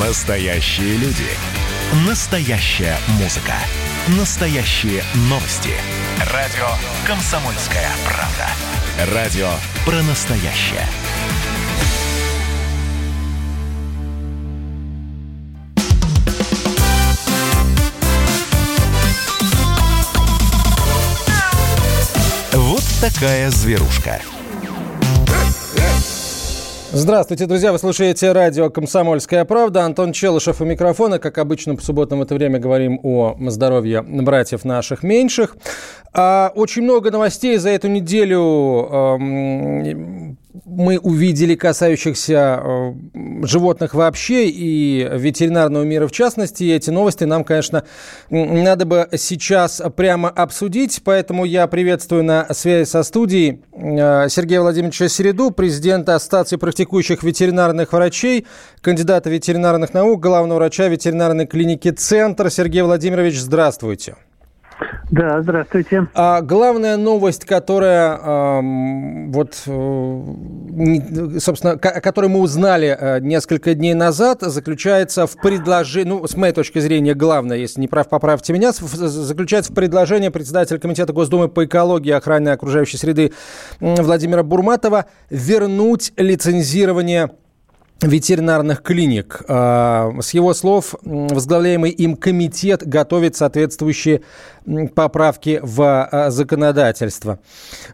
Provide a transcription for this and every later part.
Настоящие люди. Настоящая музыка. Настоящие новости. Радио «Комсомольская правда». Радио про настоящее. Вот такая зверушка. Здравствуйте, друзья! Вы слушаете радио «Комсомольская правда». Антон Челышев у микрофона. Как обычно, по субботам в это время говорим о здоровье братьев наших меньших. А, очень много новостей за эту неделю мы увидели касающихся э, животных вообще и ветеринарного мира в частности. И эти новости нам, конечно, надо бы сейчас прямо обсудить. Поэтому я приветствую на связи со студией э, Сергея Владимировича Середу, президента Ассоциации практикующих ветеринарных врачей, кандидата ветеринарных наук, главного врача ветеринарной клиники «Центр». Сергей Владимирович, здравствуйте. Да, здравствуйте. А главная новость, которая э, вот, э, собственно, о которой мы узнали э, несколько дней назад, заключается в предложении, ну, с моей точки зрения, главное, если не прав, поправьте меня, заключается в предложении председателя Комитета Госдумы по экологии и охране окружающей среды Владимира Бурматова вернуть лицензирование ветеринарных клиник. А, с его слов, возглавляемый им комитет готовит соответствующие поправки в а, законодательство.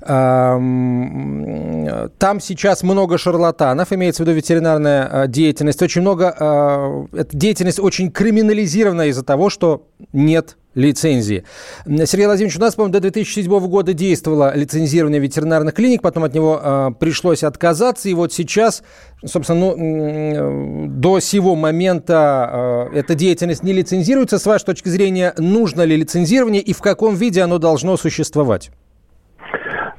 А, там сейчас много шарлатанов, имеется в виду ветеринарная деятельность. Очень много, деятельность очень криминализирована из-за того, что нет лицензии. Сергей Владимирович, у нас, по-моему, до 2007 года действовало лицензирование ветеринарных клиник, потом от него э, пришлось отказаться, и вот сейчас, собственно, ну, до сего момента э, эта деятельность не лицензируется. С вашей точки зрения, нужно ли лицензирование и в каком виде оно должно существовать?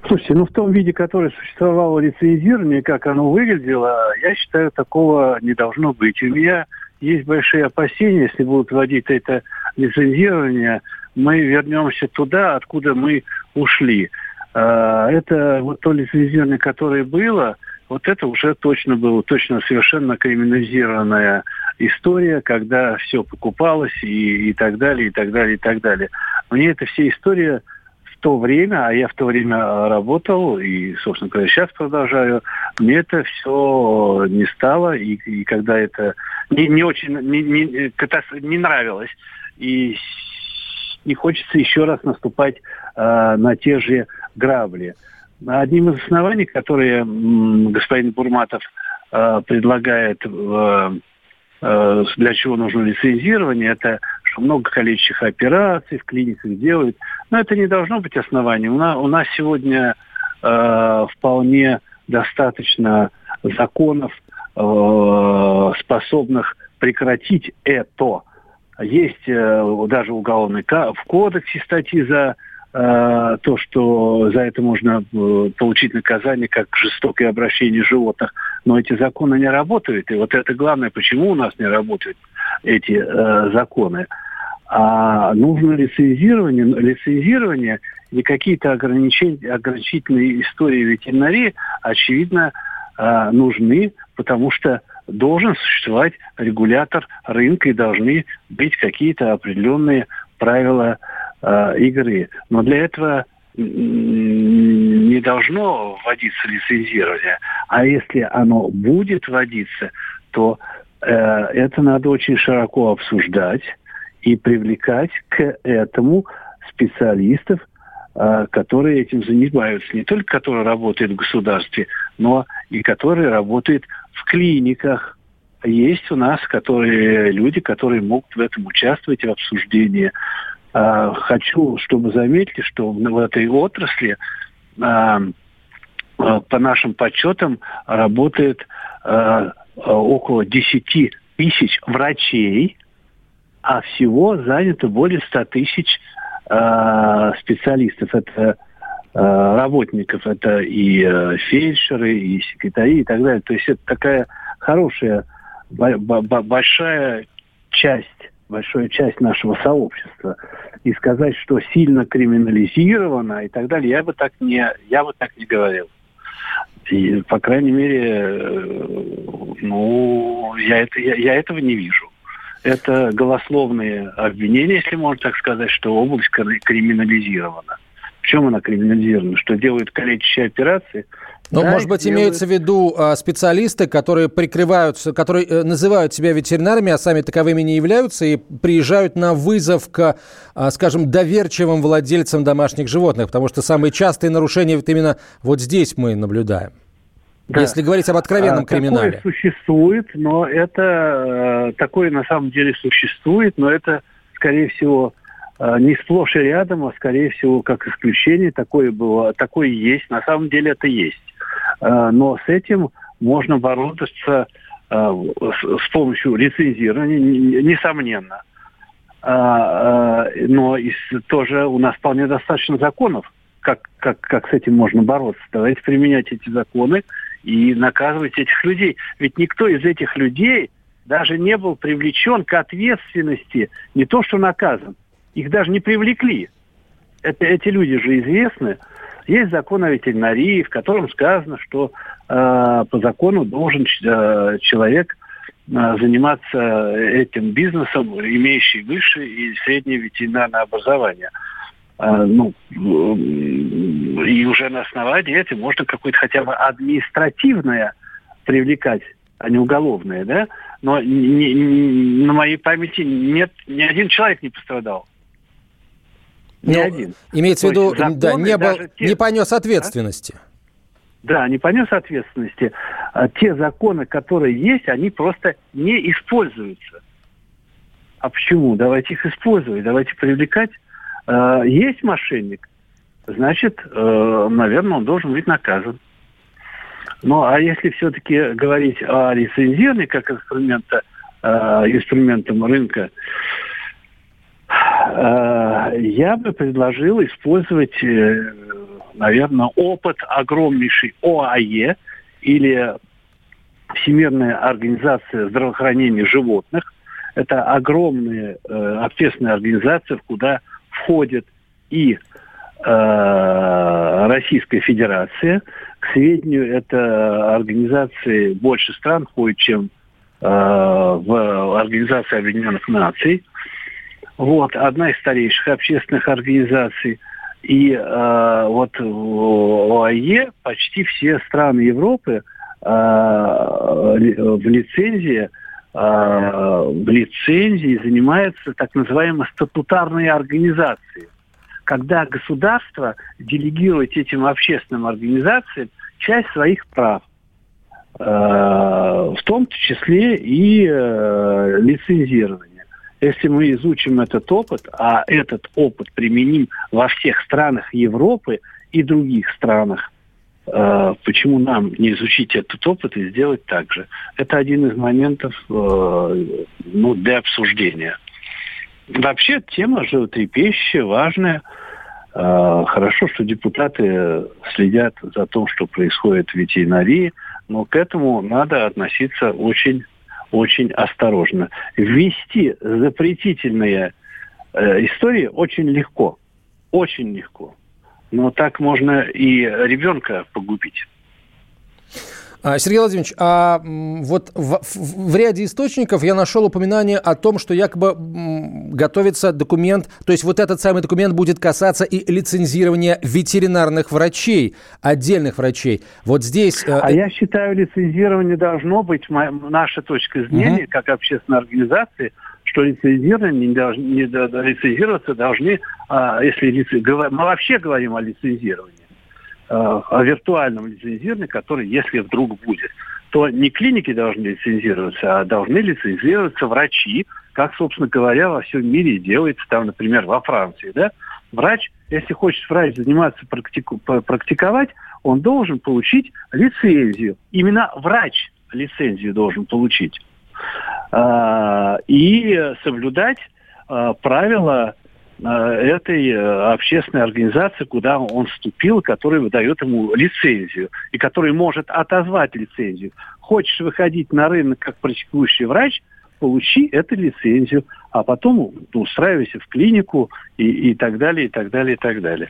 Слушайте, ну в том виде, который существовало лицензирование, как оно выглядело, я считаю, такого не должно быть. У меня есть большие опасения, если будут вводить это лицензирование, мы вернемся туда, откуда мы ушли. А, это вот то лицензирование, которое было, вот это уже точно было, точно совершенно криминализированная история, когда все покупалось и, и так далее, и так далее, и так далее. Мне эта вся история в то время, а я в то время работал и, собственно говоря, сейчас продолжаю, мне это все не стало, и, и когда это не, не очень, не, не, не нравилось, и не хочется еще раз наступать э, на те же грабли. Одним из оснований, которые м, господин Бурматов э, предлагает, э, э, для чего нужно лицензирование, это что много количественных операций в клиниках делают. Но это не должно быть основанием. У нас, у нас сегодня э, вполне достаточно законов, э, способных прекратить это есть э, даже уголовный в кодексе статьи за э, то, что за это можно э, получить наказание как жестокое обращение животных. Но эти законы не работают. И вот это главное, почему у нас не работают эти э, законы. А нужно лицензирование, лицензирование и какие-то ограничительные истории ветеринарии, очевидно, э, нужны, потому что должен существовать регулятор рынка и должны быть какие-то определенные правила э, игры. Но для этого не должно вводиться лицензирование. А если оно будет вводиться, то э, это надо очень широко обсуждать и привлекать к этому специалистов, э, которые этим занимаются. Не только которые работают в государстве, но и которые работают в клиниках. Есть у нас которые, люди, которые могут в этом участвовать в обсуждении. А, хочу, чтобы заметили, что в этой отрасли а, по нашим подсчетам работает около 10 тысяч врачей, а всего занято более 100 тысяч специалистов. Это Э, работников. Это и э, фельдшеры, и секретари, и так далее. То есть это такая хорошая, большая часть большая часть нашего сообщества. И сказать, что сильно криминализировано и так далее, я бы так не, я бы так не говорил. И, по крайней мере, э, ну, я, это, я, я этого не вижу. Это голословные обвинения, если можно так сказать, что область криминализирована. В чем она криминализирована? Что делают калечащие операции? Ну, да, может быть, делают... имеются в виду а, специалисты, которые прикрываются, которые э, называют себя ветеринарами, а сами таковыми не являются, и приезжают на вызов к, а, скажем, доверчивым владельцам домашних животных, потому что самые частые нарушения вот именно вот здесь мы наблюдаем. Да. Если говорить об откровенном а, криминале. Такое существует, но это э, такое на самом деле существует, но это, скорее всего, не сплошь и рядом, а скорее всего как исключение. Такое было, такое есть. На самом деле это есть. Э, но с этим можно бороться с помощью лицензирования, несомненно. Но тоже у нас вполне достаточно законов, как, как, как с этим можно бороться. Давайте применять эти законы и наказывать этих людей. Ведь никто из этих людей даже не был привлечен к ответственности, не то что наказан, их даже не привлекли. Это, эти люди же известны. Есть закон о ветеринарии, в котором сказано, что э, по закону должен э, человек э, заниматься этим бизнесом, имеющий высшее и среднее ветеринарное образование. А, ну, и уже на основании этого можно какое-то хотя бы административное привлекать, а не уголовное, да? Но не, не, на моей памяти нет, ни один человек не пострадал. Ни Но, один. Имеется в виду, да, не, был, те... не понес ответственности. Да? да, не понес ответственности. А те законы, которые есть, они просто не используются. А почему? Давайте их использовать, давайте привлекать Э, есть мошенник, значит, э, наверное, он должен быть наказан. Ну, а если все-таки говорить о лицензировании как инструмента, э, инструментом рынка, я бы предложил использовать, наверное, опыт огромнейший ОАЕ или Всемирная организация здравоохранения животных. Это огромная общественная организация, куда входит и э, Российская Федерация. К сведению, это организации больше стран входит, чем э, в Организацию Объединенных Наций. Вот, одна из старейших общественных организаций. И э, вот в ОАЕ почти все страны Европы э, в лицензии Э, в лицензии занимаются так называемые статутарные организации. Когда государство делегирует этим общественным организациям часть своих прав, э, в том числе и э, лицензирование. Если мы изучим этот опыт, а этот опыт применим во всех странах Европы и других странах Э, почему нам не изучить этот опыт и сделать так же? Это один из моментов э, ну, для обсуждения. Вообще тема животрепещущая, важная. Э, хорошо, что депутаты следят за тем, что происходит в ветеринарии, но к этому надо относиться очень, очень осторожно. Ввести запретительные истории очень легко. Очень легко. Но так можно и ребенка погубить. А, Сергей Владимирович, а вот в, в, в ряде источников я нашел упоминание о том, что якобы готовится документ, то есть вот этот самый документ будет касаться и лицензирования ветеринарных врачей, отдельных врачей. Вот здесь... Э, а э... я считаю, лицензирование должно быть, наша точка зрения, угу. как общественной организации, что лицензирование не, должны, не лицензироваться должны, а, если лицензи... мы вообще говорим о лицензировании, о виртуальном лицензировании, который, если вдруг будет, то не клиники должны лицензироваться, а должны лицензироваться врачи, как, собственно говоря, во всем мире делается, там, например, во Франции, да? Врач, если хочет врач заниматься практику, практиковать, он должен получить лицензию. Именно врач лицензию должен получить. А, и соблюдать а, правила этой общественной организации, куда он вступил, которая выдает ему лицензию, и который может отозвать лицензию. Хочешь выходить на рынок как практикующий врач, получи эту лицензию, а потом устраивайся в клинику и, и так далее, и так далее, и так далее.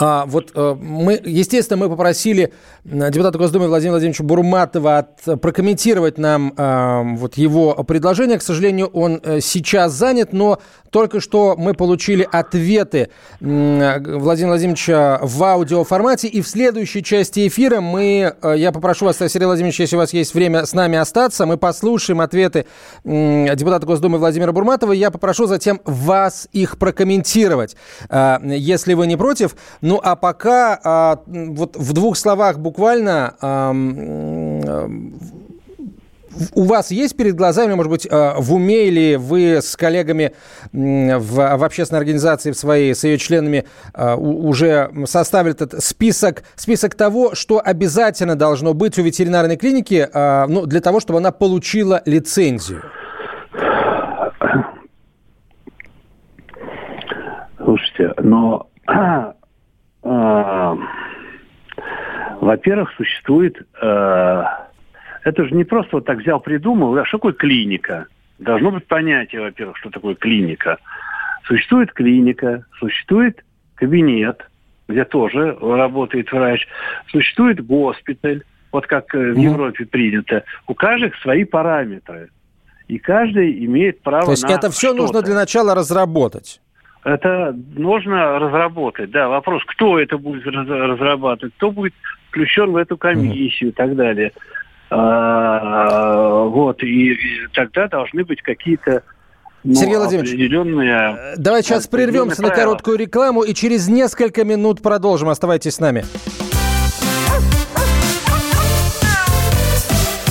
А, вот э, мы, естественно, мы попросили депутата Госдумы Владимира Владимировича Бурматова от, прокомментировать нам э, вот его предложение. К сожалению, он э, сейчас занят, но только что мы получили ответы Владимира Владимировича в аудиоформате, и в следующей части эфира мы, э, я попрошу вас, Сергей Владимирович, если у вас есть время с нами остаться, мы послушаем ответы депутата Госдумы Владимира Бурматова, я попрошу затем вас их прокомментировать, э, если вы не против. Ну, а пока а, вот в двух словах буквально у вас есть перед глазами, может быть, а, в уме или вы с коллегами в, в общественной организации в своей, с ее членами а, уже составили этот список, список того, что обязательно должно быть у ветеринарной клиники ну, для того, чтобы она получила лицензию? Слушайте, но э, во-первых, существует... Э, это же не просто вот так взял, придумал. А что такое клиника? Должно быть понятие, во-первых, что такое клиника. Существует клиника, существует кабинет, где тоже работает врач. Существует госпиталь, вот как э, в Европе принято. У каждых свои параметры. И каждый имеет право То есть на это все что-то. нужно для начала разработать? Это нужно разработать, да. Вопрос, кто это будет разрабатывать, кто будет включен в эту комиссию и так далее. А, вот, и, и тогда должны быть какие-то ну, Сергей Владимирович, определенные... Э, давай сейчас прервемся правила. на короткую рекламу и через несколько минут продолжим. Оставайтесь с нами.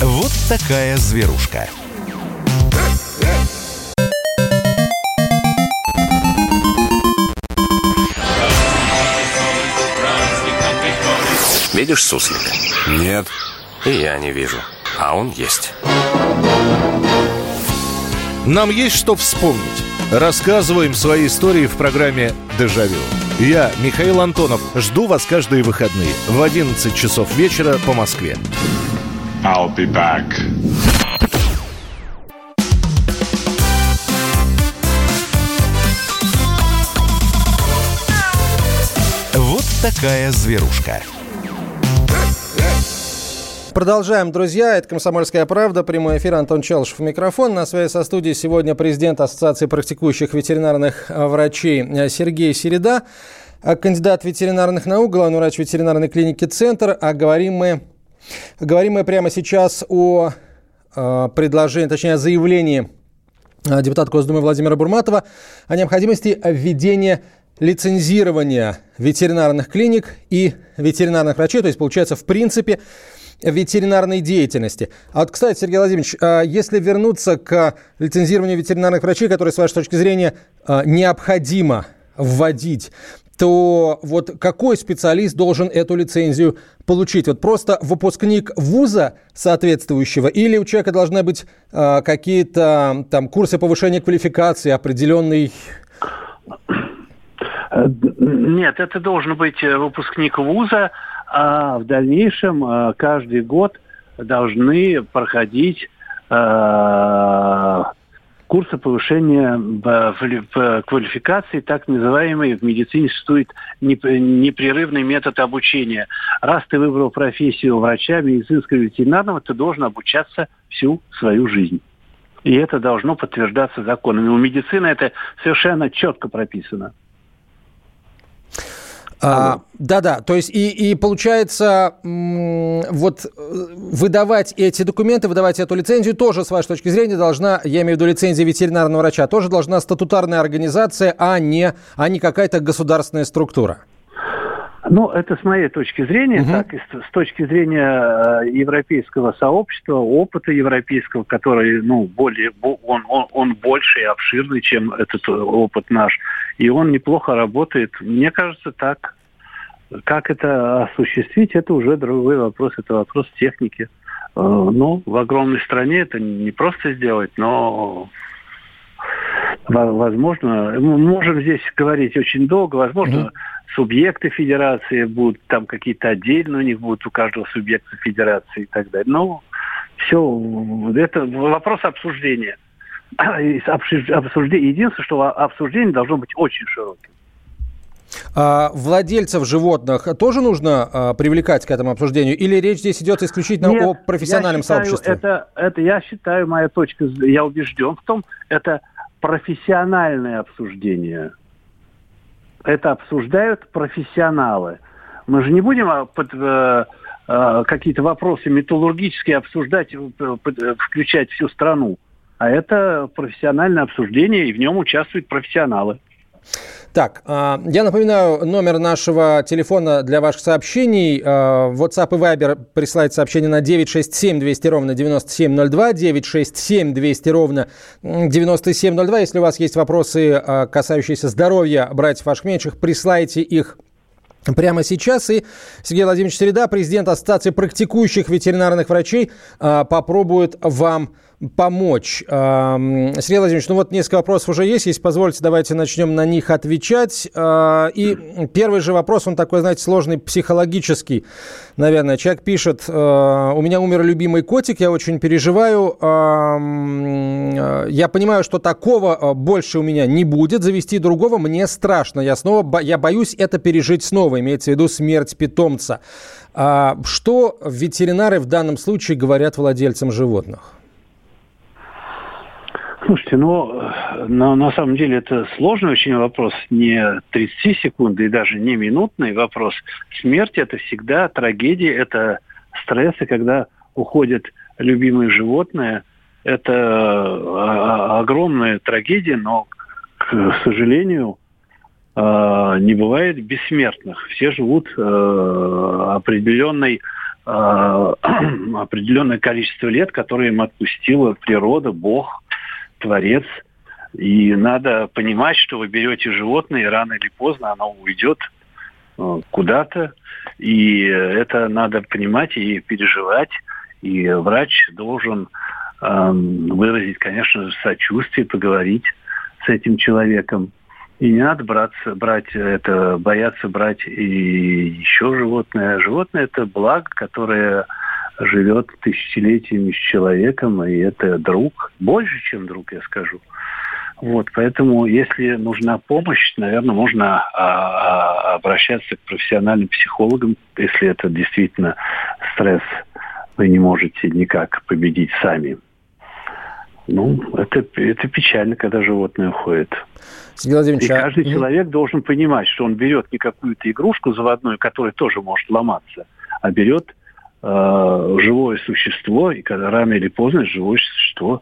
Вот такая зверушка. Видишь суслика? Нет. И я не вижу. А он есть. Нам есть что вспомнить. Рассказываем свои истории в программе «Дежавю». Я, Михаил Антонов, жду вас каждые выходные в 11 часов вечера по Москве. I'll be back. Вот такая зверушка. Продолжаем, друзья. Это «Комсомольская правда». Прямой эфир. Антон Челышев. Микрофон. На связи со студией сегодня президент Ассоциации практикующих ветеринарных э, врачей э, Сергей Середа, э, кандидат ветеринарных наук, главный врач ветеринарной клиники «Центр». А говорим мы, говорим мы прямо сейчас о предложении, точнее, о заявлении депутата Госдумы Владимира Бурматова о необходимости введения лицензирования ветеринарных клиник и ветеринарных врачей. То есть, получается, в принципе, ветеринарной деятельности. А вот, кстати, Сергей Владимирович, а если вернуться к лицензированию ветеринарных врачей, которые, с вашей точки зрения, а, необходимо вводить, то вот какой специалист должен эту лицензию получить? Вот просто выпускник вуза соответствующего или у человека должны быть э, какие-то там курсы повышения квалификации, определенный... Нет, это должен быть э, выпускник вуза, а в дальнейшем э, каждый год должны проходить э, курсы повышения квалификации, так называемый в медицине существует непрерывный метод обучения. Раз ты выбрал профессию врача, медицинского ветеринарного, ты должен обучаться всю свою жизнь. И это должно подтверждаться законами. У медицины это совершенно четко прописано. А, да-да, то есть и, и получается вот выдавать эти документы, выдавать эту лицензию тоже, с вашей точки зрения, должна, я имею в виду лицензия ветеринарного врача, тоже должна статутарная организация, а не, а не какая-то государственная структура. Ну, это с моей точки зрения, угу. так и с, с точки зрения э, европейского сообщества, опыта европейского, который, ну, более, он, он, он больше и обширный, чем этот опыт наш, и он неплохо работает. Мне кажется, так. Как это осуществить, это уже другой вопрос, это вопрос техники. Э, ну, в огромной стране это не просто сделать, но возможно, мы можем здесь говорить очень долго, возможно, mm субъекты федерации будут, там какие-то отдельные у них будут у каждого субъекта федерации и так далее. Но все, это вопрос обсуждения. Обсуждение. Единственное, что обсуждение должно быть очень широким. А владельцев животных тоже нужно а, привлекать к этому обсуждению? Или речь здесь идет исключительно Нет, о профессиональном считаю, сообществе? Это, это, я считаю, моя точка, я убежден в том, это профессиональное обсуждение. Это обсуждают профессионалы. Мы же не будем а, э, э, какие-то вопросы металлургические обсуждать, э, включать всю страну. А это профессиональное обсуждение, и в нем участвуют профессионалы. Так, а, я напоминаю номер нашего телефона для ваших сообщений. А, WhatsApp и Viber присылает сообщение на 967 200 ровно 9702, 967 200 ровно м, 9702. Если у вас есть вопросы, а, касающиеся здоровья братьев ваших меньших, присылайте их Прямо сейчас и Сергей Владимирович Среда, президент Ассоциации практикующих ветеринарных врачей, попробует вам помочь. М, Сергей Владимирович, ну вот несколько вопросов уже есть. Если позволите, давайте начнем на них отвечать. А, И первый же вопрос, он такой, знаете, сложный, психологический, наверное. Человек пишет, а, у меня умер любимый котик, я очень переживаю. А, Я понимаю, что такого больше у меня не будет. Завести другого мне страшно. Я снова, я боюсь это пережить снова, имеется в виду смерть питомца. Что ветеринары в данном случае говорят владельцам животных? Слушайте, ну, на, на самом деле это сложный очень вопрос, не 30 секунд и даже не минутный вопрос. Смерть – это всегда трагедия, это стрессы, когда уходят любимые животные. Это э, огромная трагедия, но, к сожалению, э, не бывает бессмертных. Все живут э, определенной определенное количество лет, которые им отпустила природа, Бог, Творец. И надо понимать, что вы берете животное, и рано или поздно оно уйдет э, куда-то. И это надо понимать и переживать. И врач должен э, выразить, конечно сочувствие, поговорить с этим человеком. И не надо браться, брать это, бояться брать и еще животное. Животное это благо, которое живет тысячелетиями с человеком, и это друг, больше, чем друг, я скажу. Вот, поэтому, если нужна помощь, наверное, можно а, а, обращаться к профессиональным психологам, если это действительно стресс, вы не можете никак победить сами. Ну, это, это печально, когда животное уходит. Сергей Владимирович, И а- каждый Мгм. человек должен понимать, что он берет не какую-то игрушку заводную, которая тоже может ломаться, а берет э, живое существо, и когда рано или поздно живое существо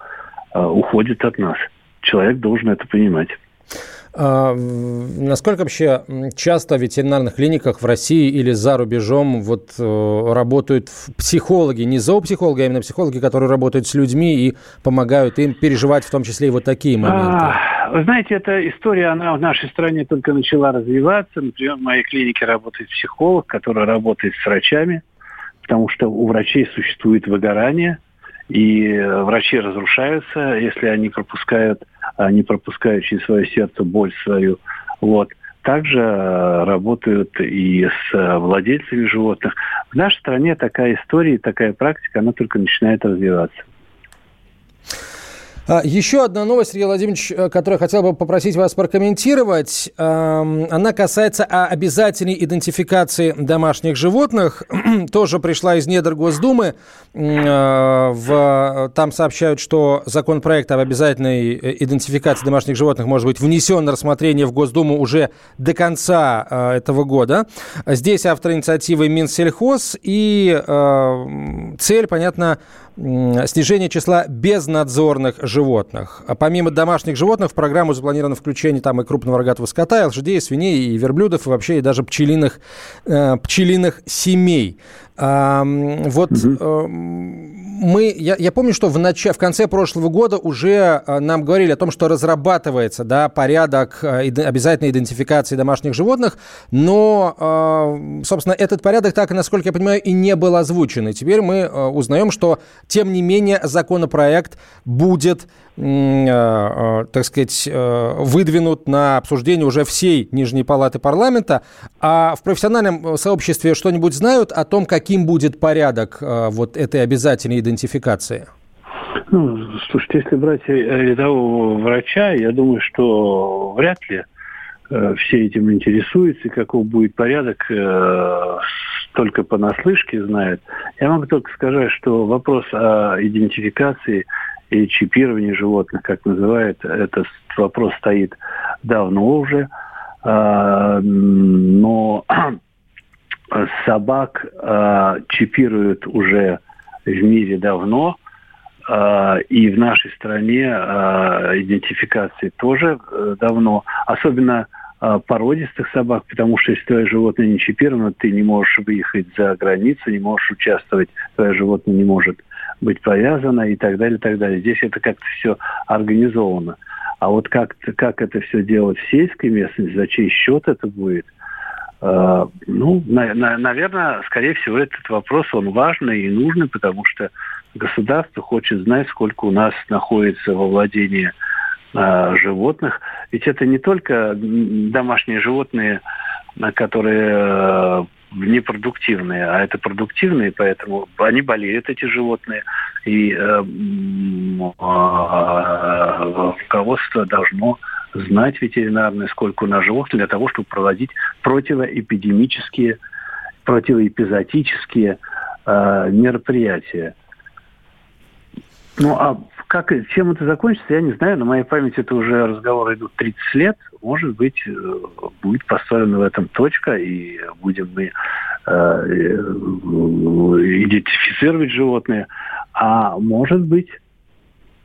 э, уходит от нас. Человек должен это понимать. А, насколько вообще часто в ветеринарных клиниках в России или за рубежом вот э, работают психологи, не зоопсихологи, а именно психологи, которые работают с людьми и помогают им переживать в том числе и вот такие моменты? А, вы знаете, эта история, она в нашей стране только начала развиваться. Например, в моей клинике работает психолог, который работает с врачами, потому что у врачей существует выгорание, и э, врачи разрушаются, если они пропускают, они пропускают через свое сердце боль свою. Вот. Также э, работают и с э, владельцами животных. В нашей стране такая история, такая практика, она только начинает развиваться. А, Еще одна новость, Сергей Владимирович, э, которую я хотел бы попросить вас прокомментировать. Она касается обязательной идентификации домашних животных. Тоже пришла из недр Госдумы. В- Там сообщают, что законопроект об обязательной э, идентификации домашних животных может быть внесен на рассмотрение в Госдуму уже до конца э, этого года. Здесь автор инициативы Минсельхоз и цель, понятно, снижение числа безнадзорных животных. А помимо домашних животных в программу запланировано включение там и крупного рогатого скота, и лошадей, и свиней, и верблюдов, и вообще и даже пчелиных, э, пчелиных семей. А, вот э, мы, я, я помню, что в, нач... в конце прошлого года уже э, нам говорили о том, что разрабатывается да, порядок э, обязательной идентификации домашних животных, но, э, собственно, этот порядок так, насколько я понимаю, и не был озвучен. И теперь мы узнаем, что, тем не менее, законопроект будет так сказать, э, выдвинут на обсуждение уже всей Нижней Палаты парламента. А в профессиональном сообществе что-нибудь знают о том, каким будет порядок э, вот этой обязательной идентификации? Ну, слушайте, если брать э, рядового врача, я думаю, что вряд ли э, все этим интересуются, каков будет порядок, э, только понаслышке знают. Я могу только сказать, что вопрос о идентификации и чипировании животных, как называют, этот вопрос стоит давно уже. А, но собак а, чипируют уже в мире давно, а, и в нашей стране идентификации тоже э, давно. Особенно породистых собак, потому что если твое животное не чипировано, ты не можешь выехать за границу, не можешь участвовать, твое животное не может быть повязано и так далее, и так далее. Здесь это как-то все организовано. А вот как, как это все делать в сельской местности, за чей счет это будет, э, ну, на, на, наверное, скорее всего, этот вопрос, он важный и нужный, потому что государство хочет знать, сколько у нас находится во владении э, животных. Ведь это не только домашние животные, которые э, непродуктивные, а это продуктивные, поэтому они болеют, эти животные. И э, э, руководство должно знать ветеринарное, сколько у нас животных, для того, чтобы проводить противоэпидемические, противоэпизотические э, мероприятия. Ну, а как, чем это закончится, я не знаю. На моей памяти это уже разговоры идут 30 лет. Может быть, э, будет поставлена в этом точка, и будем мы э, идентифицировать животные. А может быть,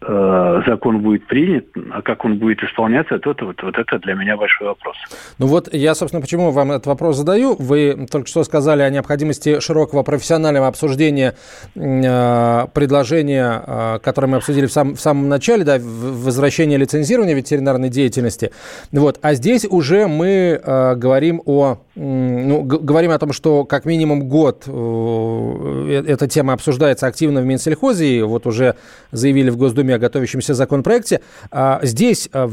Э, закон будет принят, а как он будет исполняться, то это, вот, вот это для меня большой вопрос. Ну вот я, собственно, почему вам этот вопрос задаю. Вы только что сказали о необходимости широкого профессионального обсуждения э, предложения, э, которое мы обсудили в, сам, в самом начале, да, возвращения лицензирования ветеринарной деятельности. Вот. А здесь уже мы э, говорим о ну, говорим о том, что как минимум год э, эта тема обсуждается активно в Минсельхозе, и вот уже заявили в Госдуме о готовящемся законопроекте. А здесь а,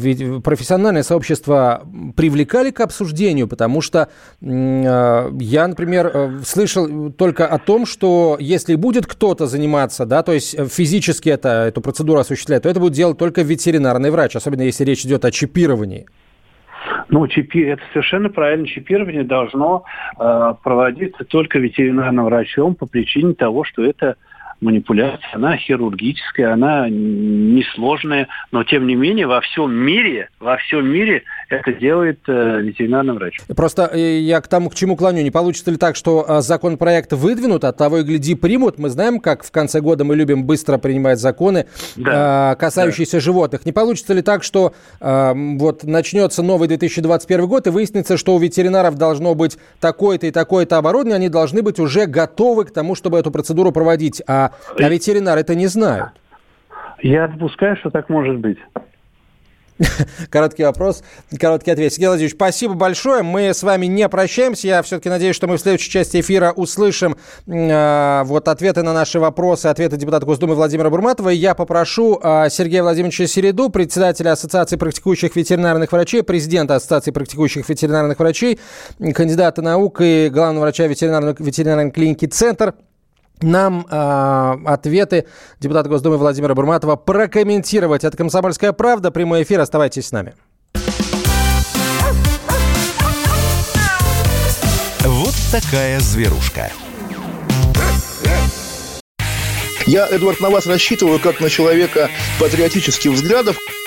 профессиональное сообщество привлекали к обсуждению, потому что а, я, например, э, слышал только о том, что если будет кто-то заниматься, да, то есть физически это, эту процедуру осуществлять, то это будет делать только ветеринарный врач, особенно если речь идет о чипировании. Ну, чипи, это совершенно правильно. Чипирование должно э, проводиться только ветеринарным врачом по причине того, что это манипуляция, она хирургическая, она несложная, но тем не менее во всем мире, во всем мире это делает э, ветеринарный врач. Просто э, я к тому, к чему клоню. Не получится ли так, что э, законопроект выдвинут, от того и гляди примут? Мы знаем, как в конце года мы любим быстро принимать законы, да, касающиеся да. животных. Не получится ли так, что вот начнется новый 2021 год и выяснится, что у ветеринаров должно быть такое-то и такое-то оборудование, они должны быть уже готовы к тому, чтобы эту процедуру проводить, а, а ветеринары это не знают? Я допускаю, что так может быть. Короткий вопрос, короткий ответ. Сергей Владимирович, спасибо большое. Мы с вами не прощаемся. Я все-таки надеюсь, что мы в следующей части эфира услышим э, вот ответы на наши вопросы, ответы депутата Госдумы Владимира Бурматова. Я попрошу э, Сергея Владимировича Середу, председателя Ассоциации практикующих ветеринарных врачей, президента Ассоциации практикующих ветеринарных врачей, кандидата наук и главного врача ветеринарной, ветеринарной клиники «Центр», нам э, ответы депутата Госдумы Владимира Бурматова прокомментировать. Это «Комсомольская правда». Прямой эфир. Оставайтесь с нами. Вот такая зверушка. Я, Эдвард, на вас рассчитываю как на человека патриотических взглядов.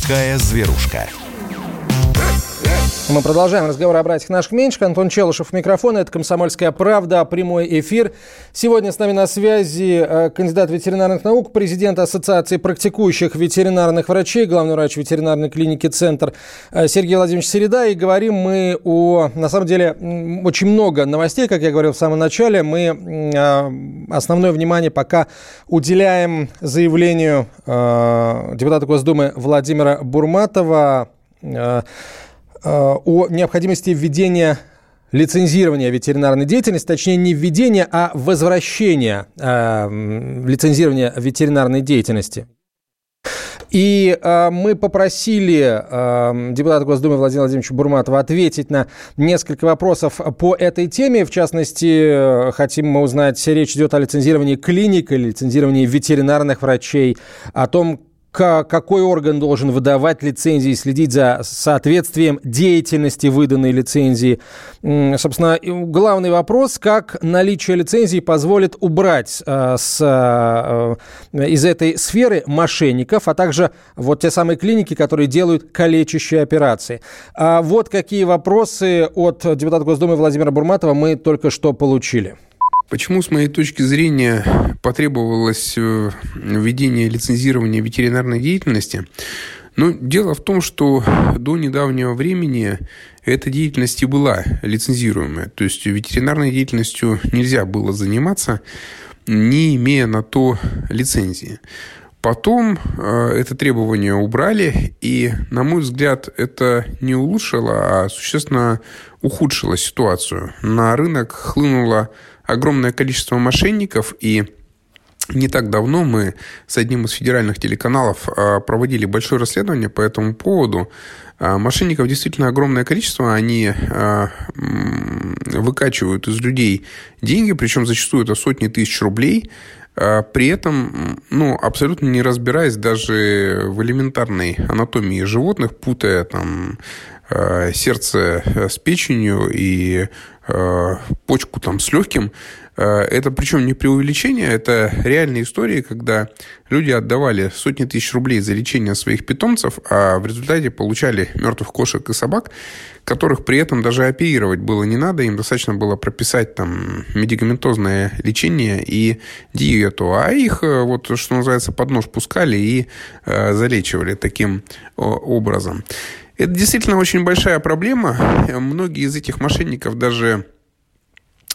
Такая зверушка. Мы продолжаем разговор о братьях наших меньших. Антон Челышев, микрофон. Это «Комсомольская правда», прямой эфир. Сегодня с нами на связи э, кандидат ветеринарных наук, президент Ассоциации практикующих ветеринарных врачей, главный врач ветеринарной клиники «Центр» э, Сергей Владимирович Середа. И говорим мы о, на самом деле, очень много новостей, как я говорил в самом начале. Мы э, основное внимание пока уделяем заявлению депутата Госдумы Владимира Бурматова о необходимости введения лицензирования ветеринарной деятельности, точнее не введения, а возвращения э, лицензирования ветеринарной деятельности. И э, мы попросили э, депутата Госдумы Владимира Владимировича Бурматова ответить на несколько вопросов по этой теме. В частности, э, хотим мы узнать, речь идет о лицензировании клиник или лицензировании ветеринарных врачей, о том, какой орган должен выдавать лицензии, следить за соответствием деятельности выданной лицензии. Собственно, главный вопрос, как наличие лицензии позволит убрать э, с, э, из этой сферы мошенников, а также вот те самые клиники, которые делают калечащие операции. А вот какие вопросы от депутата Госдумы Владимира Бурматова мы только что получили. Почему, с моей точки зрения, потребовалось э, введение лицензирования ветеринарной деятельности? Ну, дело в том, что до недавнего времени эта деятельность и была лицензируемая. То есть ветеринарной деятельностью нельзя было заниматься, не имея на то лицензии. Потом э, это требование убрали, и, на мой взгляд, это не улучшило, а существенно ухудшило ситуацию. На рынок хлынула огромное количество мошенников, и не так давно мы с одним из федеральных телеканалов а, проводили большое расследование по этому поводу. А, мошенников действительно огромное количество. Они а, выкачивают из людей деньги, причем зачастую это сотни тысяч рублей. При этом, ну, абсолютно не разбираясь даже в элементарной анатомии животных, путая там сердце с печенью и Э, почку там с легким. Э, это причем не преувеличение, это реальные истории, когда люди отдавали сотни тысяч рублей за лечение своих питомцев, а в результате получали мертвых кошек и собак, которых при этом даже оперировать было не надо, им достаточно было прописать там медикаментозное лечение и диету, а их, э, вот что называется, под нож пускали и э, залечивали таким образом. Это действительно очень большая проблема. Многие из этих мошенников даже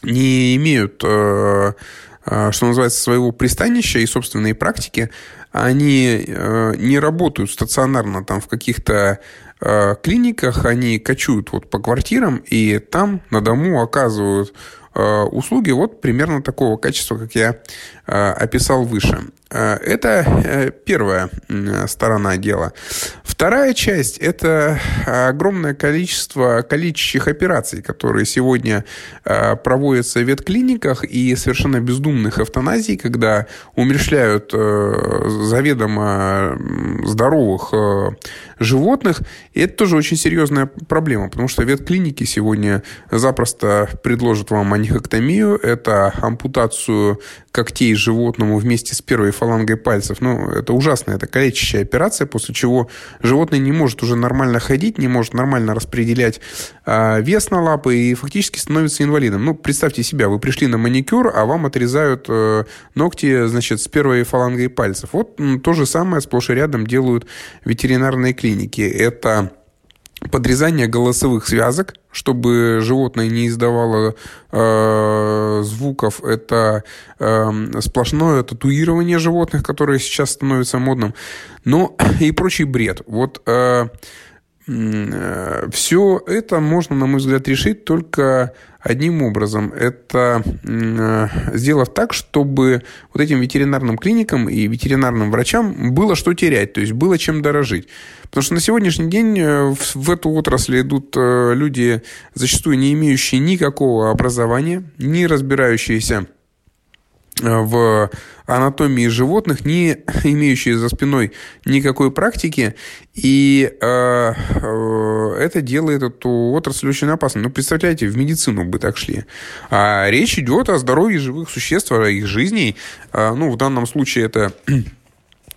не имеют, э, э, что называется, своего пристанища и собственной практики. Они э, не работают стационарно там в каких-то клиниках, они кочуют вот по квартирам и там на дому оказывают услуги вот примерно такого качества, как я описал выше. Это первая сторона дела. Вторая часть – это огромное количество количественных операций, которые сегодня э, проводятся в ветклиниках и совершенно бездумных эвтаназий, когда умерщвляют э, заведомо здоровых э, животных. И это тоже очень серьезная проблема, потому что ветклиники сегодня запросто предложат вам анихоктомию, это ампутацию когтей животному вместе с первой фалангой пальцев. Ну, это ужасно, это калечащая операция, после чего животное не может уже нормально ходить, не может нормально распределять э, вес на лапы и фактически становится инвалидом. Ну, представьте себя, вы пришли на маникюр, а вам отрезают э, ногти, значит, с первой фалангой пальцев. Вот м, то же самое сплошь и рядом делают ветеринарные клиники. Это подрезание голосовых связок, чтобы животное не издавало э, звуков. Это э, сплошное татуирование животных, которое сейчас становится модным. Ну и прочий бред. Вот э, э, все это можно, на мой взгляд, решить только одним образом. Это э, сделав так, чтобы вот этим ветеринарным клиникам и ветеринарным врачам было что терять, то есть было чем дорожить. Потому что на сегодняшний день э, в эту отрасль идут э, люди, зачастую не имеющие никакого образования, не разбирающиеся в анатомии животных, не имеющие за спиной никакой практики, и э, э, это делает эту отрасль очень опасной. Ну, представляете, в медицину бы так шли. А речь идет о здоровье живых существ, о их жизни. Э, ну, в данном случае это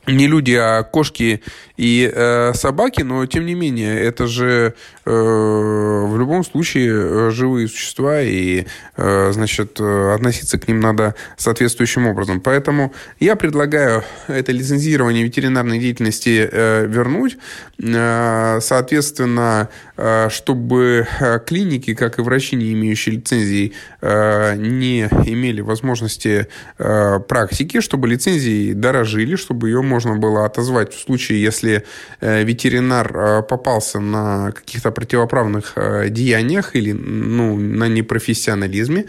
не люди, а кошки и э, собаки, но тем не менее, это же э, в любом случае э, живые существа, и, э, значит, э, относиться к ним надо соответствующим образом. Поэтому я предлагаю это лицензирование ветеринарной деятельности э, вернуть. Э, соответственно, чтобы э, клиники, как и врачи, не имеющие лицензий, э, не имели возможности э, практики, чтобы лицензии дорожили, чтобы ее можно было отозвать в случае, если э, ветеринар э, попался на каких-то противоправных э, деяниях или ну, на непрофессионализме.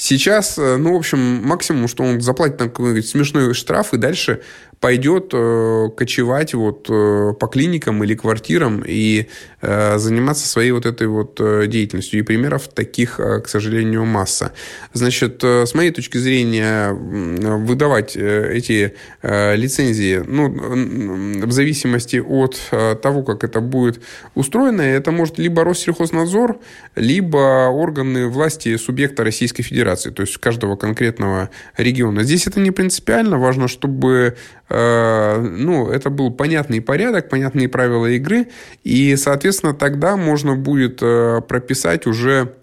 Сейчас, ну, в общем, максимум, что он заплатит на какой-нибудь смешной штраф и дальше пойдет э, кочевать вот э, по клиникам или квартирам и э, заниматься своей вот этой вот э, деятельностью. И примеров таких, э, к сожалению, масса. Значит, э, с моей точки зрения, выдавать э, эти э, лицензии, ну, в зависимости от э, того, как это будет устроено, это может либо Россельхознадзор, либо органы власти субъекта Российской Федерации, то есть каждого конкретного региона. Здесь это не принципиально, важно, чтобы Э, ну, это был понятный порядок, понятные правила игры, и, соответственно, тогда можно будет э, прописать уже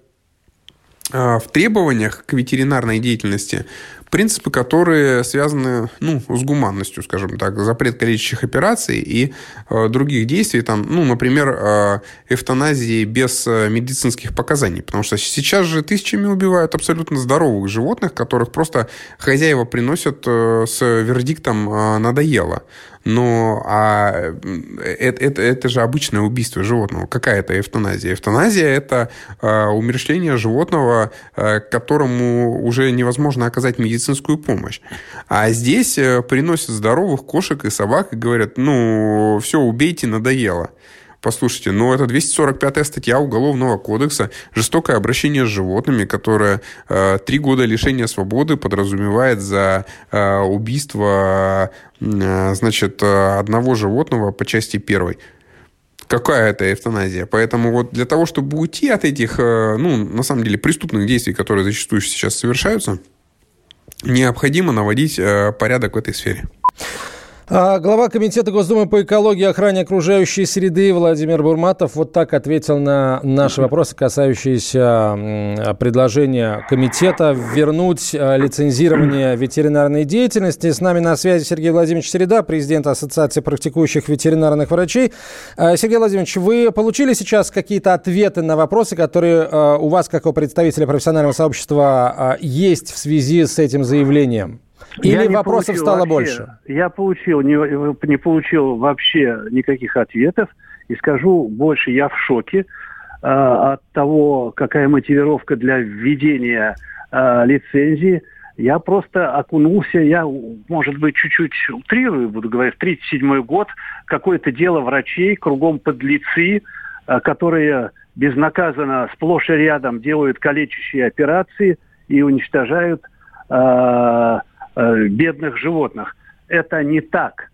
э, в требованиях к ветеринарной деятельности принципы, которые связаны ну, с гуманностью, скажем так, запрет количественных операций и э, других действий, там, ну, например, э, эвтаназии без э, медицинских показаний. Потому что сейчас же тысячами убивают абсолютно здоровых животных, которых просто хозяева приносят э, с вердиктом э, «надоело». Но а это, это, это же обычное убийство животного. Какая это эвтаназия? Эвтаназия – это э, умерщвление животного, э, которому уже невозможно оказать медицинскую помощь. А здесь э, приносят здоровых кошек и собак и говорят, ну, все, убейте, надоело. Послушайте, ну это 245-я статья Уголовного кодекса «Жестокое обращение с животными», которая э, три года лишения свободы подразумевает за э, убийство э, значит, одного животного по части первой. Какая это эвтаназия? Поэтому вот для того, чтобы уйти от этих, э, ну, на самом деле, преступных действий, которые зачастую сейчас совершаются, необходимо наводить э, порядок в этой сфере. А глава Комитета Госдумы по экологии и охране окружающей среды Владимир Бурматов вот так ответил на наши вопросы, касающиеся предложения комитета вернуть а, лицензирование ветеринарной деятельности. С нами на связи Сергей Владимирович Среда, президент Ассоциации практикующих ветеринарных врачей. А, Сергей Владимирович, вы получили сейчас какие-то ответы на вопросы, которые а, у вас, как у представителя профессионального сообщества, есть в связи с этим заявлением? Или вопросов стало вообще, больше? Я получил, не, не получил вообще никаких ответов. И скажу больше, я в шоке э, от того, какая мотивировка для введения э, лицензии. Я просто окунулся, я, может быть, чуть-чуть утрирую, буду говорить, в 1937 год, какое-то дело врачей, кругом подлецы, э, которые безнаказанно сплошь и рядом делают калечащие операции и уничтожают э, э, бедных животных. Это не так.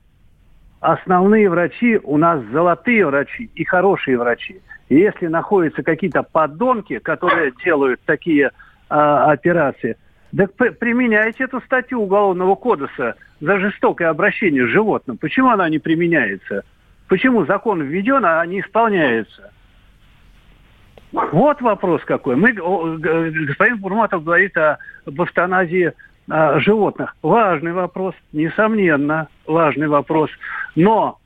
Основные врачи у нас золотые врачи и хорошие врачи. И если находятся какие-то подонки, которые делают такие э, операции, так применяйте эту статью Уголовного кодекса за жестокое обращение с животным. Почему она не применяется? Почему закон введен, а не исполняется? Вот вопрос какой. Мы, господин Бурматов говорит о, об а, животных. Важный вопрос, несомненно, важный вопрос. Но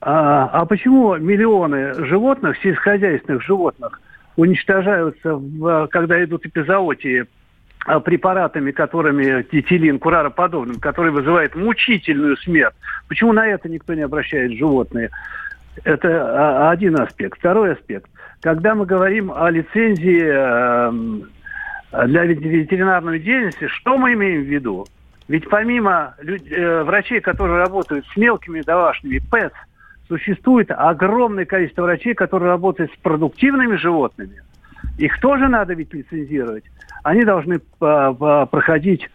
а, а почему миллионы животных, сельскохозяйственных животных, уничтожаются, в, когда идут эпизоотии а, препаратами, которыми тетилин, курароподобным, который вызывает мучительную смерть. Почему на это никто не обращает животные? Это а, один аспект. Второй аспект. Когда мы говорим о лицензии для ветеринарной деятельности, что мы имеем в виду? Ведь помимо э, врачей, которые работают с мелкими домашними ПЭС, существует огромное количество врачей, которые работают с продуктивными животными. Их тоже надо ведь лицензировать. Они должны э, проходить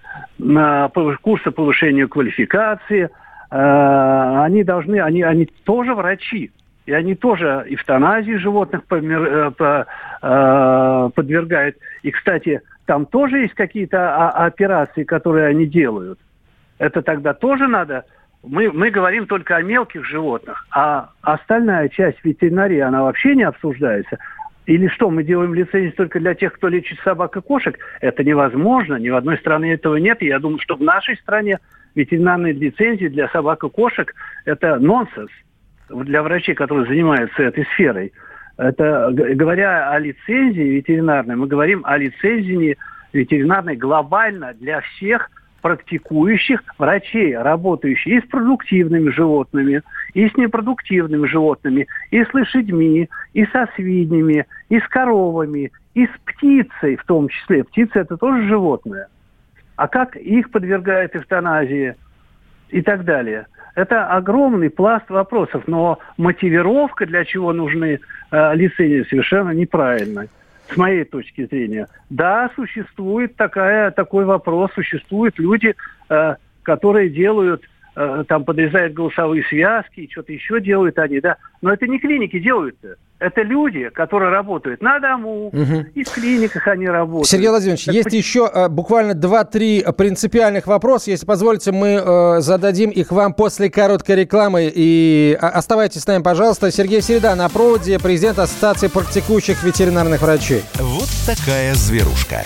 курсы повышения квалификации. Э, они должны, они, они тоже врачи. И они тоже эвтаназии животных э, э, подвергают. И, кстати, там тоже есть какие-то операции, которые они делают. Это тогда тоже надо мы, мы говорим только о мелких животных, а остальная часть ветеринарии, она вообще не обсуждается. Или что, мы делаем лицензии только для тех, кто лечит собак и кошек? Это невозможно, ни в одной стране этого нет. И я думаю, что в нашей стране ветеринарные лицензии для собак и кошек – это нонсенс для врачей, которые занимаются этой сферой. Это, говоря о лицензии ветеринарной, мы говорим о лицензии ветеринарной глобально для всех практикующих врачей, работающих и с продуктивными животными, и с непродуктивными животными, и с лошадьми, и со свиньями, и с коровами, и с птицей в том числе. Птица – это тоже животное. А как их подвергают эвтаназии и так далее – это огромный пласт вопросов, но мотивировка, для чего нужны э, лицензии, совершенно неправильная с моей точки зрения. Да, существует такая, такой вопрос, существуют люди, э, которые делают там подрезают голосовые связки, что-то еще делают они, да. Но это не клиники делают-то. Это люди, которые работают на дому, угу. и в клиниках они работают. Сергей Владимирович, так есть почему... еще э, буквально 2-3 принципиальных вопроса. Если позволите, мы э, зададим их вам после короткой рекламы. И оставайтесь с нами, пожалуйста. Сергей Середа на проводе, президент Ассоциации практикующих ветеринарных врачей. Вот такая зверушка.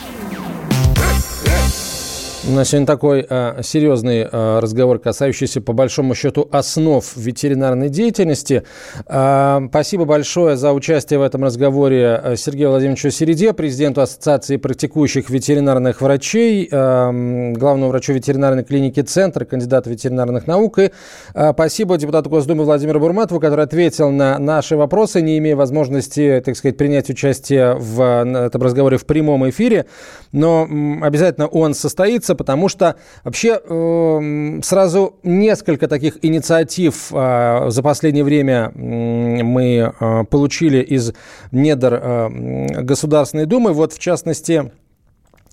У нас сегодня такой э, серьезный э, разговор, касающийся, по большому счету, основ ветеринарной деятельности. Э, спасибо большое за участие в этом разговоре Сергею Владимировичу Середе, президенту Ассоциации практикующих ветеринарных врачей, э, главному врачу ветеринарной клиники «Центр», кандидату ветеринарных наук. И э, спасибо депутату Госдумы Владимиру Бурматову, который ответил на наши вопросы, не имея возможности, так сказать, принять участие в этом разговоре в прямом эфире. Но обязательно он состоится случится, потому что вообще э, сразу несколько таких инициатив э, за последнее время мы э, получили из недр э, Государственной Думы. Вот в частности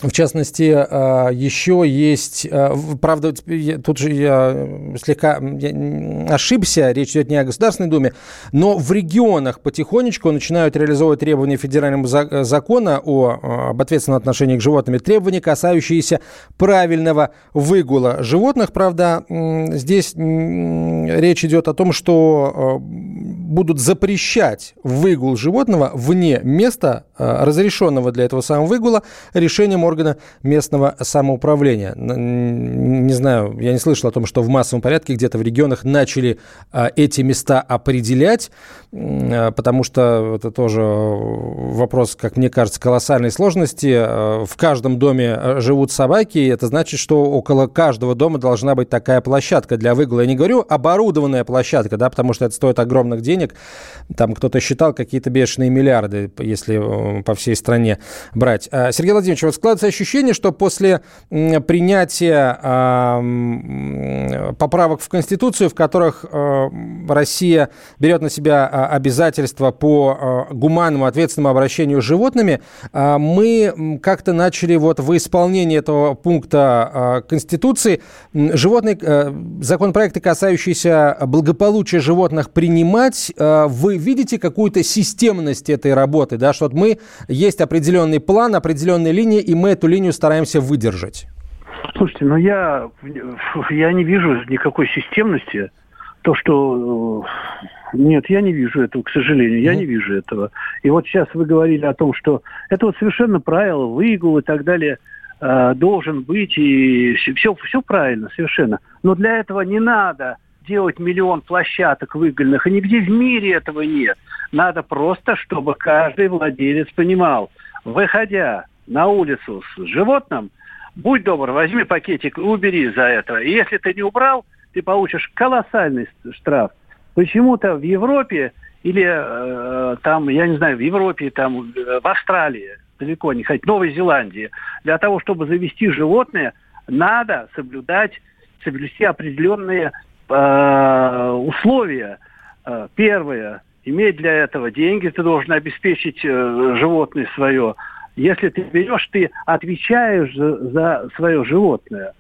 в частности, а, еще есть, а, правда, тут же я слегка ошибся, речь идет не о Государственной Думе, но в регионах потихонечку начинают реализовывать требования федерального закона о, а, об ответственном отношении к животным, требования, касающиеся правильного выгула животных. Правда, здесь речь идет о том, что будут запрещать выгул животного вне места, разрешенного для этого самого выгула, решением органа местного самоуправления. Не знаю, я не слышал о том, что в массовом порядке где-то в регионах начали а, эти места определять, потому что это тоже вопрос, как мне кажется, колоссальной сложности. А, в каждом доме живут собаки, и это значит, что около каждого дома должна быть такая площадка для выгула. Я не говорю оборудованная площадка, да, потому что это стоит огромных денег. Там кто-то считал какие-то бешеные миллиарды, если по всей стране брать. Сергей Владимирович, вот складывается ощущение, что после принятия э, поправок в Конституцию, в которых э, Россия берет на себя обязательства по э, гуманному, ответственному обращению с животными, э, мы как-то начали вот в исполнении этого пункта Конституции животные, э, законопроекты, касающиеся благополучия животных, принимать. Вы видите какую-то системность этой работы, да, что вот мы, есть определенный план, определенные линии, и мы эту линию стараемся выдержать? Слушайте, ну я, я не вижу никакой системности. То, что... Э, нет, я не вижу этого, к сожалению, я не вижу этого. И вот сейчас вы говорили о том, что это вот совершенно правило, выгул и так далее. э, должен быть, и все, все правильно, совершенно. Но для этого не надо делать миллион площадок выгольных, и нигде в мире этого нет. Надо просто, чтобы каждый владелец понимал, выходя на улицу с животным, будь добр, возьми пакетик и убери за это. И если ты не убрал, ты получишь колоссальный штраф. Почему-то в Европе или э, там, я не знаю, в Европе, там, в Австралии, далеко не ходить, Новой Зеландии, для того, чтобы завести животное, надо соблюдать, соблюсти определенные э, условия. Э, первое, иметь для этого деньги, ты должен обеспечить э, животное свое. Если ты берешь, ты отвечаешь за, за свое животное.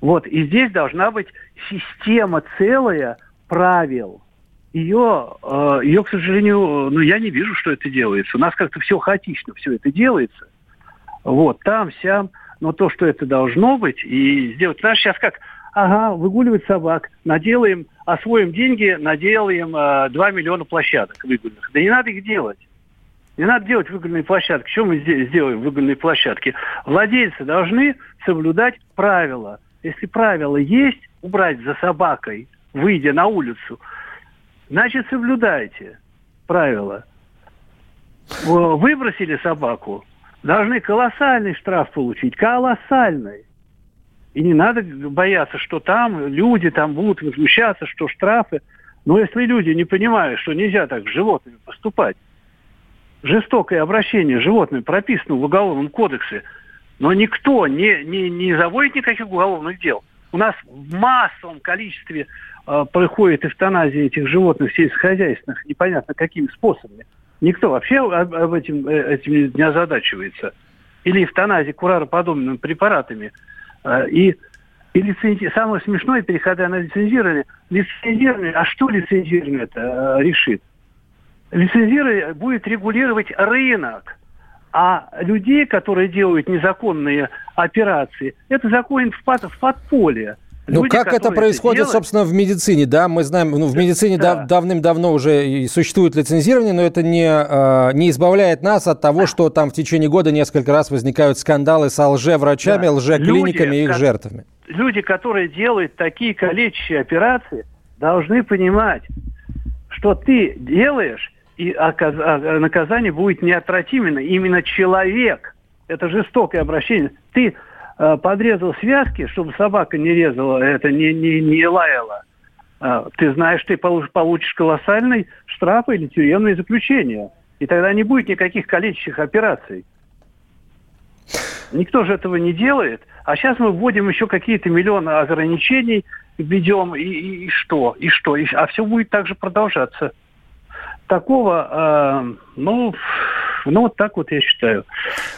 Вот, и здесь должна быть система целая правил. Ее, э, ее, к сожалению, ну, я не вижу, что это делается. У нас как-то все хаотично, все это делается. Вот, там, сям. Но то, что это должно быть, и сделать... Знаешь, сейчас как, ага, выгуливать собак, наделаем, освоим деньги, наделаем э, 2 миллиона площадок выгульных. Да не надо их делать. Не надо делать выгульные площадки. Что мы здесь сделаем выгульные площадки? Владельцы должны соблюдать правила. Если правила есть, убрать за собакой, выйдя на улицу, значит, соблюдайте правила. Выбросили собаку, должны колоссальный штраф получить, колоссальный. И не надо бояться, что там люди там будут возмущаться, что штрафы. Но если люди не понимают, что нельзя так с животными поступать, жестокое обращение с животными прописано в Уголовном кодексе, но никто не, не, не заводит никаких уголовных дел. У нас в массовом количестве э, происходит эвтаназия этих животных сельскохозяйственных, непонятно какими способами. Никто вообще об, об этим, э, этим не озадачивается. Или эвтаназия курароподобными препаратами. Э, и и лицензи... самое смешное, переходя на лицензирование, лицензирование, а что лицензирование это э, решит? лицензирование будет регулировать рынок. А людей, которые делают незаконные операции, это заходит в, под, в подполье. Ну, Люди, как это происходит, это собственно, в медицине, да? Мы знаем, ну, в медицине да. дав- давным-давно уже существует лицензирование, но это не, э, не избавляет нас от того, что там в течение года несколько раз возникают скандалы с лжеврачами, да. лжеклиниками и их жертвами. Люди, которые делают такие калечащие операции, должны понимать, что ты делаешь и а, наказание будет неотвратименно. Именно человек, это жестокое обращение. Ты э, подрезал связки, чтобы собака не резала, это не, не, не лаяла. Э, ты знаешь, ты получишь колоссальный штраф или тюремное заключение. И тогда не будет никаких калечащих операций. Никто же этого не делает. А сейчас мы вводим еще какие-то миллионы ограничений, введем, и, и, и что? И что? И, а все будет также продолжаться такого, э, ну, ну, вот так вот я считаю.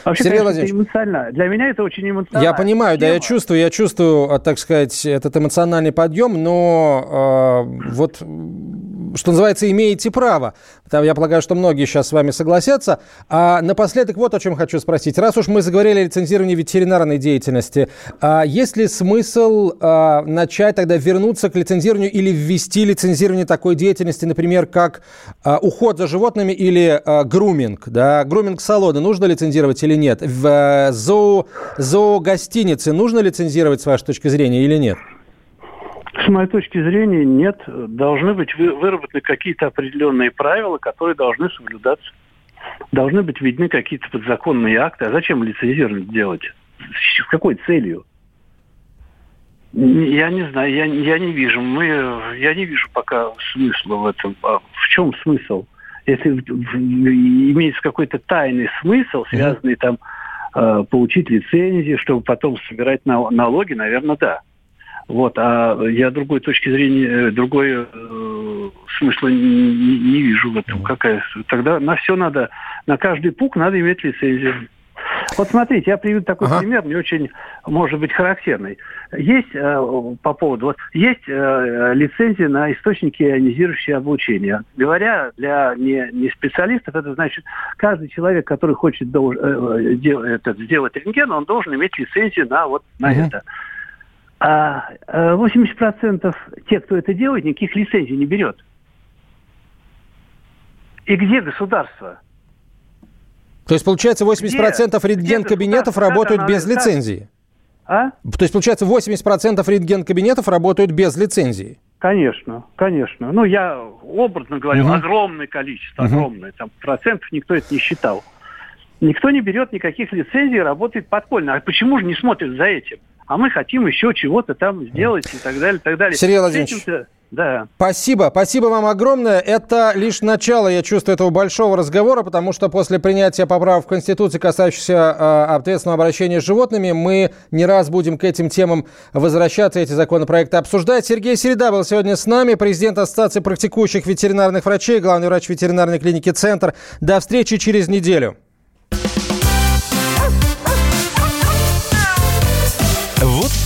Вообще, Сергей конечно, это эмоционально. Для меня это очень эмоционально. Я понимаю, тема. да, я чувствую, я чувствую, а, так сказать, этот эмоциональный подъем, но э, вот, что называется, имеете право. Я полагаю, что многие сейчас с вами согласятся. А напоследок вот о чем хочу спросить. Раз уж мы заговорили о лицензировании ветеринарной деятельности, а есть ли смысл а, начать тогда вернуться к лицензированию или ввести лицензирование такой деятельности, например, как а, уход за животными или а, груминг, да, груминг-салоны нужно лицензировать или нет? В э, зоо, зоогостинице нужно лицензировать, с вашей точки зрения, или нет? С моей точки зрения, нет. Должны быть выработаны какие-то определенные правила, которые должны соблюдаться. Должны быть видны какие-то подзаконные акты. А зачем лицензировать делать? С какой целью? Я не знаю, я, я не вижу. Мы, я не вижу пока смысла в этом. А в чем смысл? Если имеется какой-то тайный смысл, связанный там э, получить лицензию, чтобы потом собирать налоги, наверное, да. Вот, а я другой точки зрения, э, другой э, смысла не, не вижу в этом. Какая? Тогда на все надо, на каждый пук надо иметь лицензию. Вот смотрите, я приведу такой ага. пример, не очень, может быть, характерный. Есть э, по поводу, вот есть э, лицензия на источники ионизирующего облучения. Говоря для не, не специалистов, это значит, каждый человек, который хочет долж, э, дел, это, сделать рентген, он должен иметь лицензию на вот на ага. это. А 80% э, тех, кто это делает, никаких лицензий не берет. И где государство? То есть, получается, 80% рентген-кабинетов работают без лицензии? А? То есть, получается, 80% рентген-кабинетов работают без лицензии? Конечно, конечно. Ну, я образно говорю, угу. огромное количество, угу. огромное. Там процентов никто это не считал. Никто не берет никаких лицензий, работает подпольно. А почему же не смотрят за этим? А мы хотим еще чего-то там сделать и так далее, и так далее. Сергей Владимирович, да. Спасибо. Спасибо вам огромное. Это лишь начало, я чувствую, этого большого разговора, потому что после принятия поправок в Конституции, касающихся э, ответственного обращения с животными, мы не раз будем к этим темам возвращаться, эти законопроекты обсуждать. Сергей Середа был сегодня с нами, президент Ассоциации практикующих ветеринарных врачей, главный врач ветеринарной клиники «Центр». До встречи через неделю.